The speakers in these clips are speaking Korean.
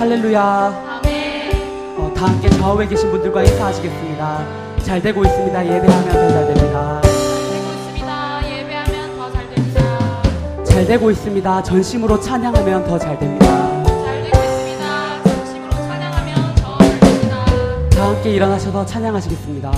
할렐루야. 어, 다 함께 좌우에 계신 분들과 인사하시겠습니다. 잘 되고 있습니다. 예배하면 더 잘 됩니다. 잘 되고 있습니다. 전심으로 찬양하면 더 잘 됩니다. 함께 일어나셔서 찬양하시겠습니다.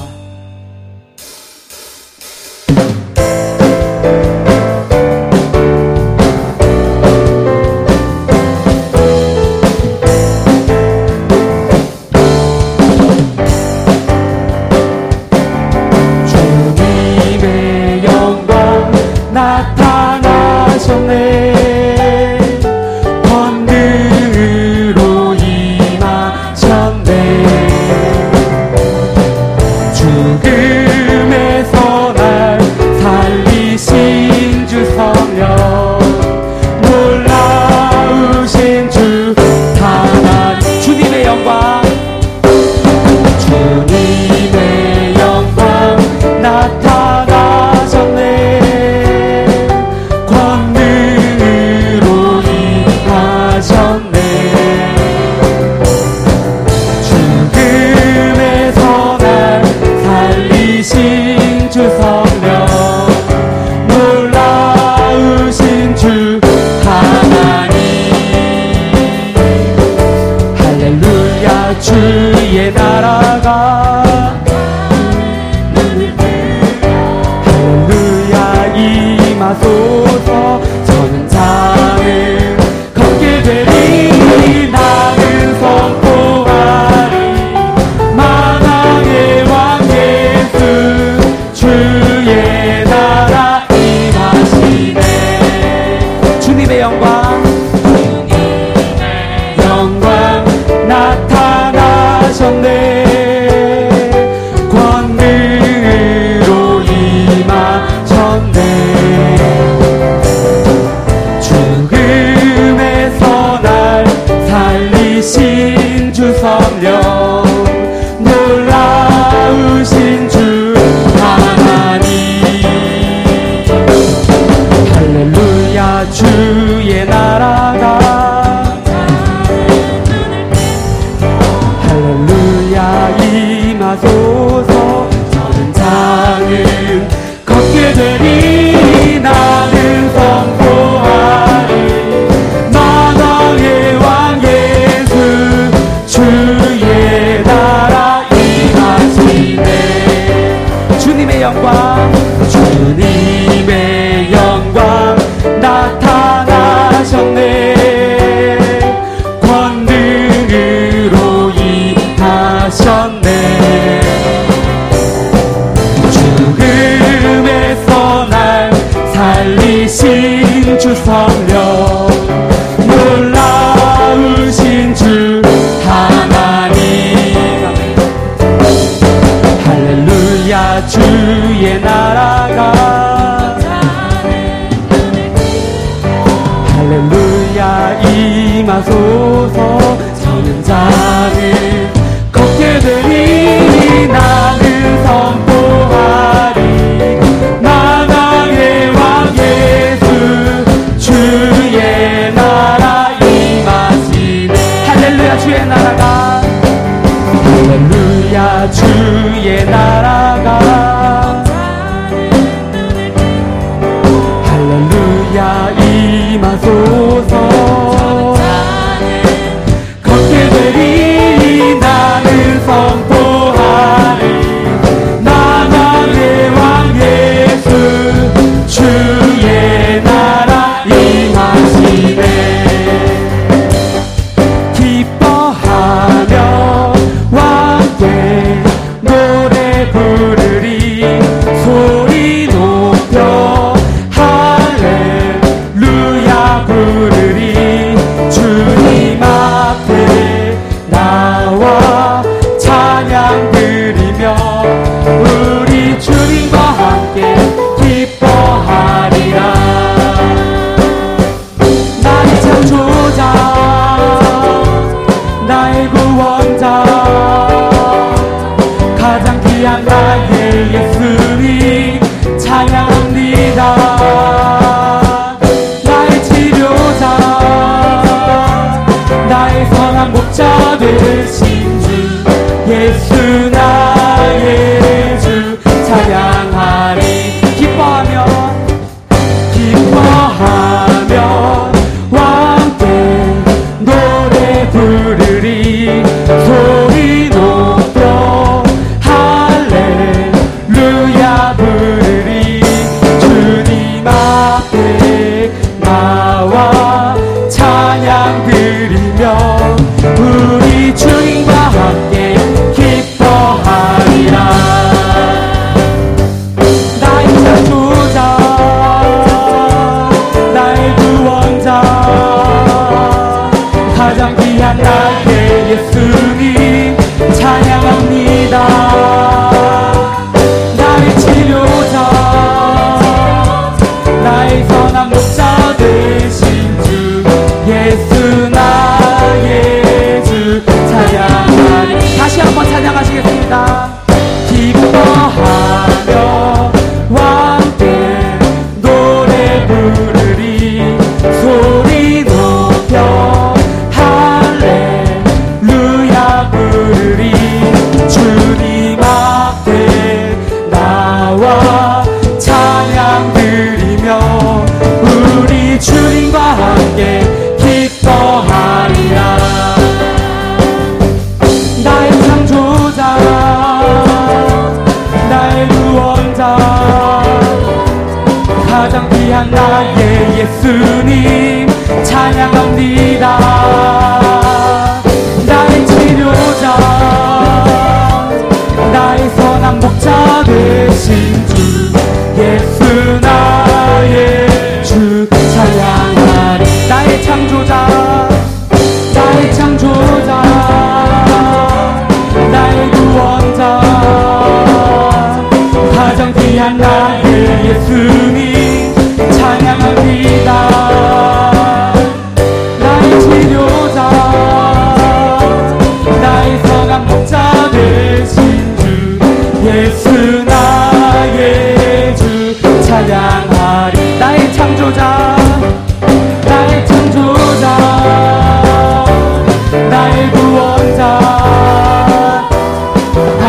mercy 주옵소서. 저는 자를 걷게 되리나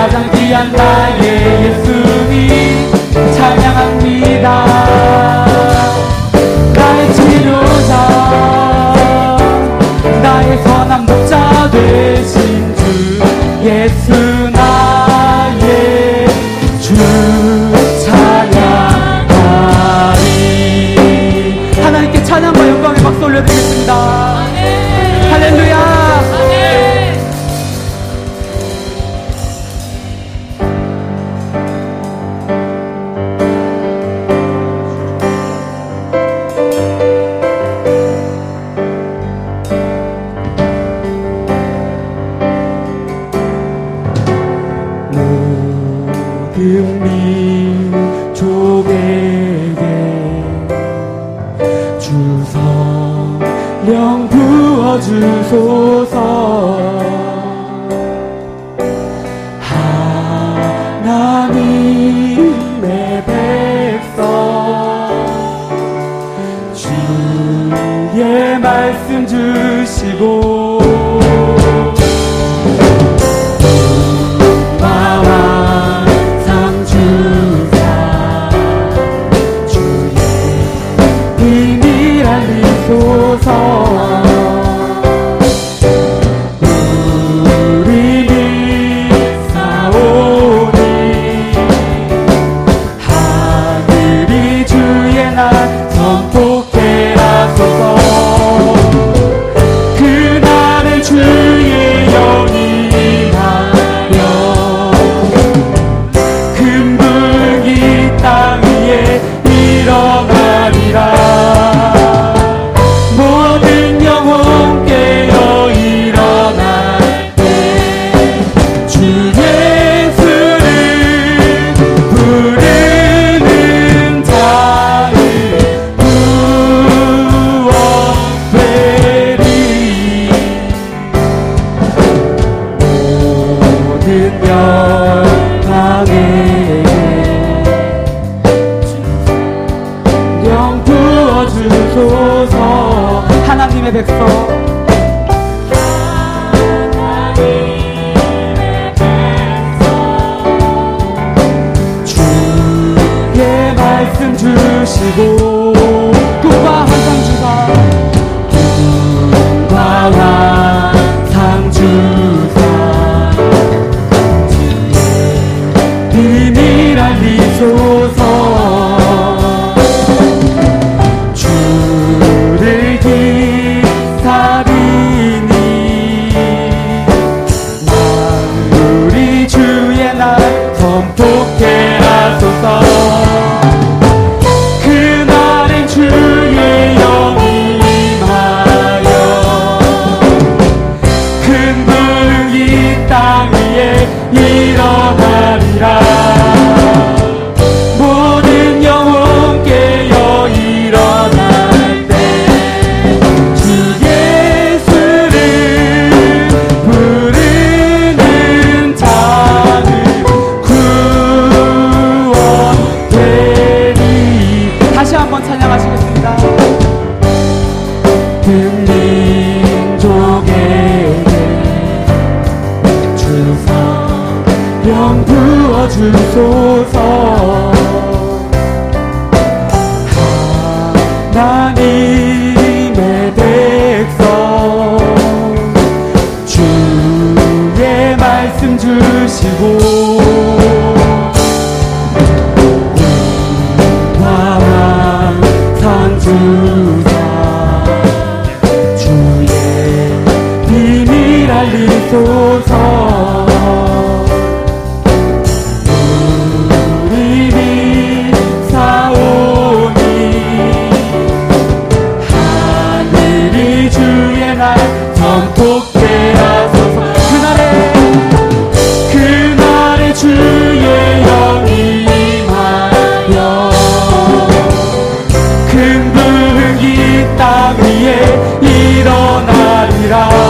가장 귀한 나의 예수님 찬양합니다. 나의 치료자 나의 선한 목자 되신 주 예수. Senhor. 주소서. 하나님의 백성. 주께 말씀 주시고 일어나리라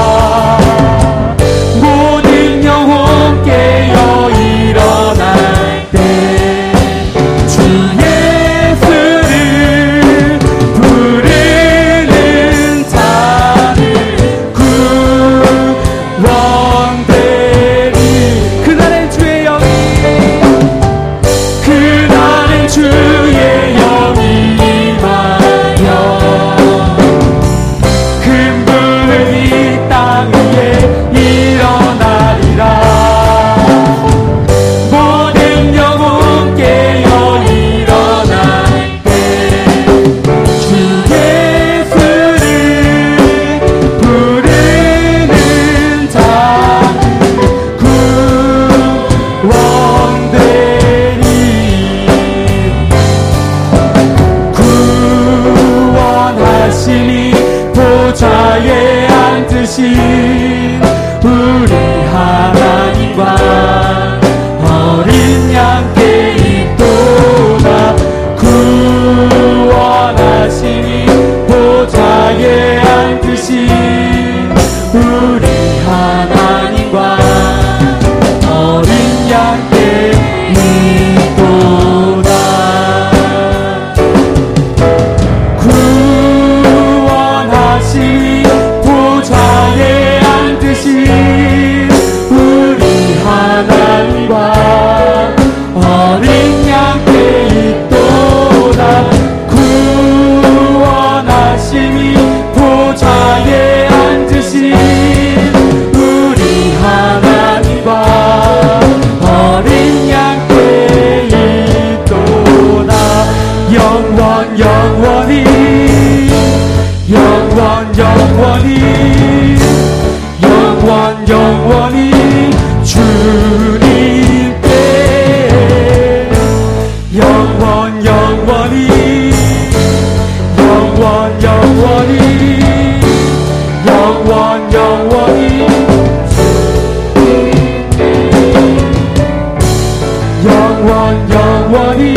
영원 영원히.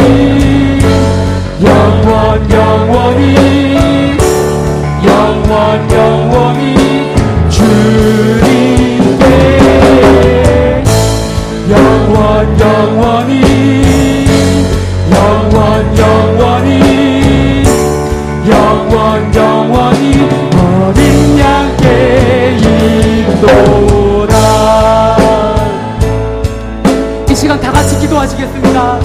영원 영원히. 영원 영원히. 주님께. 영원 영원히 기도하시겠습니다.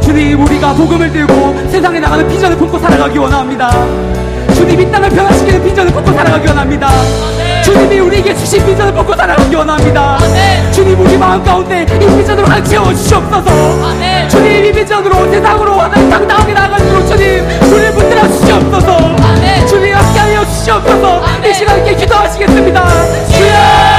주님 우리가 복음을 들고 세상에 나가는 비전을 품고 살아가기 원합니다. 주님 이 땅을 변화시키는 비전을 품고 살아가기 원합니다. 주님이 우리에게 주신 비전을 품고 살아가기 원합니다. 주님 우리 마음 가운데 이 비전으로 가득 채워 주시옵소서. 아멘. 주님 이 비전으로 세상으로 하나님 당당하게 나아가도록 주님 우리를 붙들어 주시옵소서. 주님 함께하여 주시옵소서. 이 시간 함께 기도하시겠습니다. 주여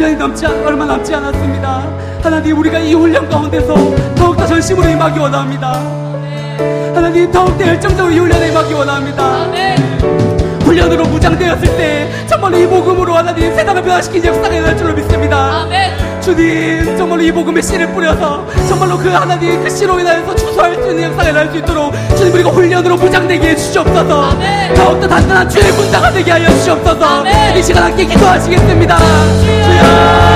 훈련이 넘지 얼마 남지 않았습니다. 하나님 우리가 이 훈련 가운데서 더욱더 전심으로 임하기 원합니다. 하나님 더욱더 열정적으로 이 훈련에 임하기 원합니다. 훈련으로 무장되었을 때 정말로 이 복음으로 하나님 세상을 변화시킨 역사가 일어날 줄로 믿습니다. 주님 정말로 이 복음의 씨를 뿌려서 정말로 그 하나님 그 씨로 인하여서 추수할 수 있는 역사가 일어날 수 있도록 주님 우리가 훈련으로 무장되게 해주시옵소서 더욱더 단단한 주의 분자가 되게 하여 주시옵소서 아멘. 이 시간 함께 기도하시겠습니다. 주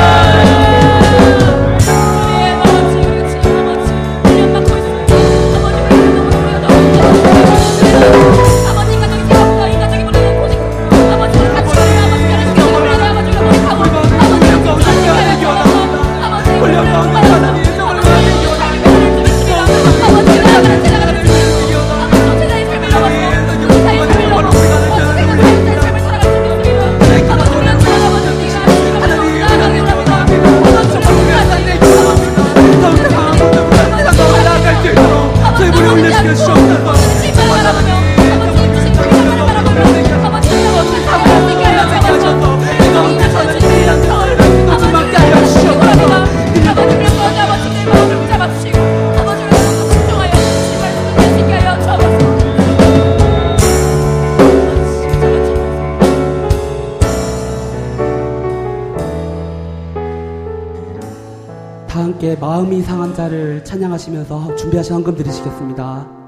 찬양하시면서 준비하신 헌금 드리시겠습니다.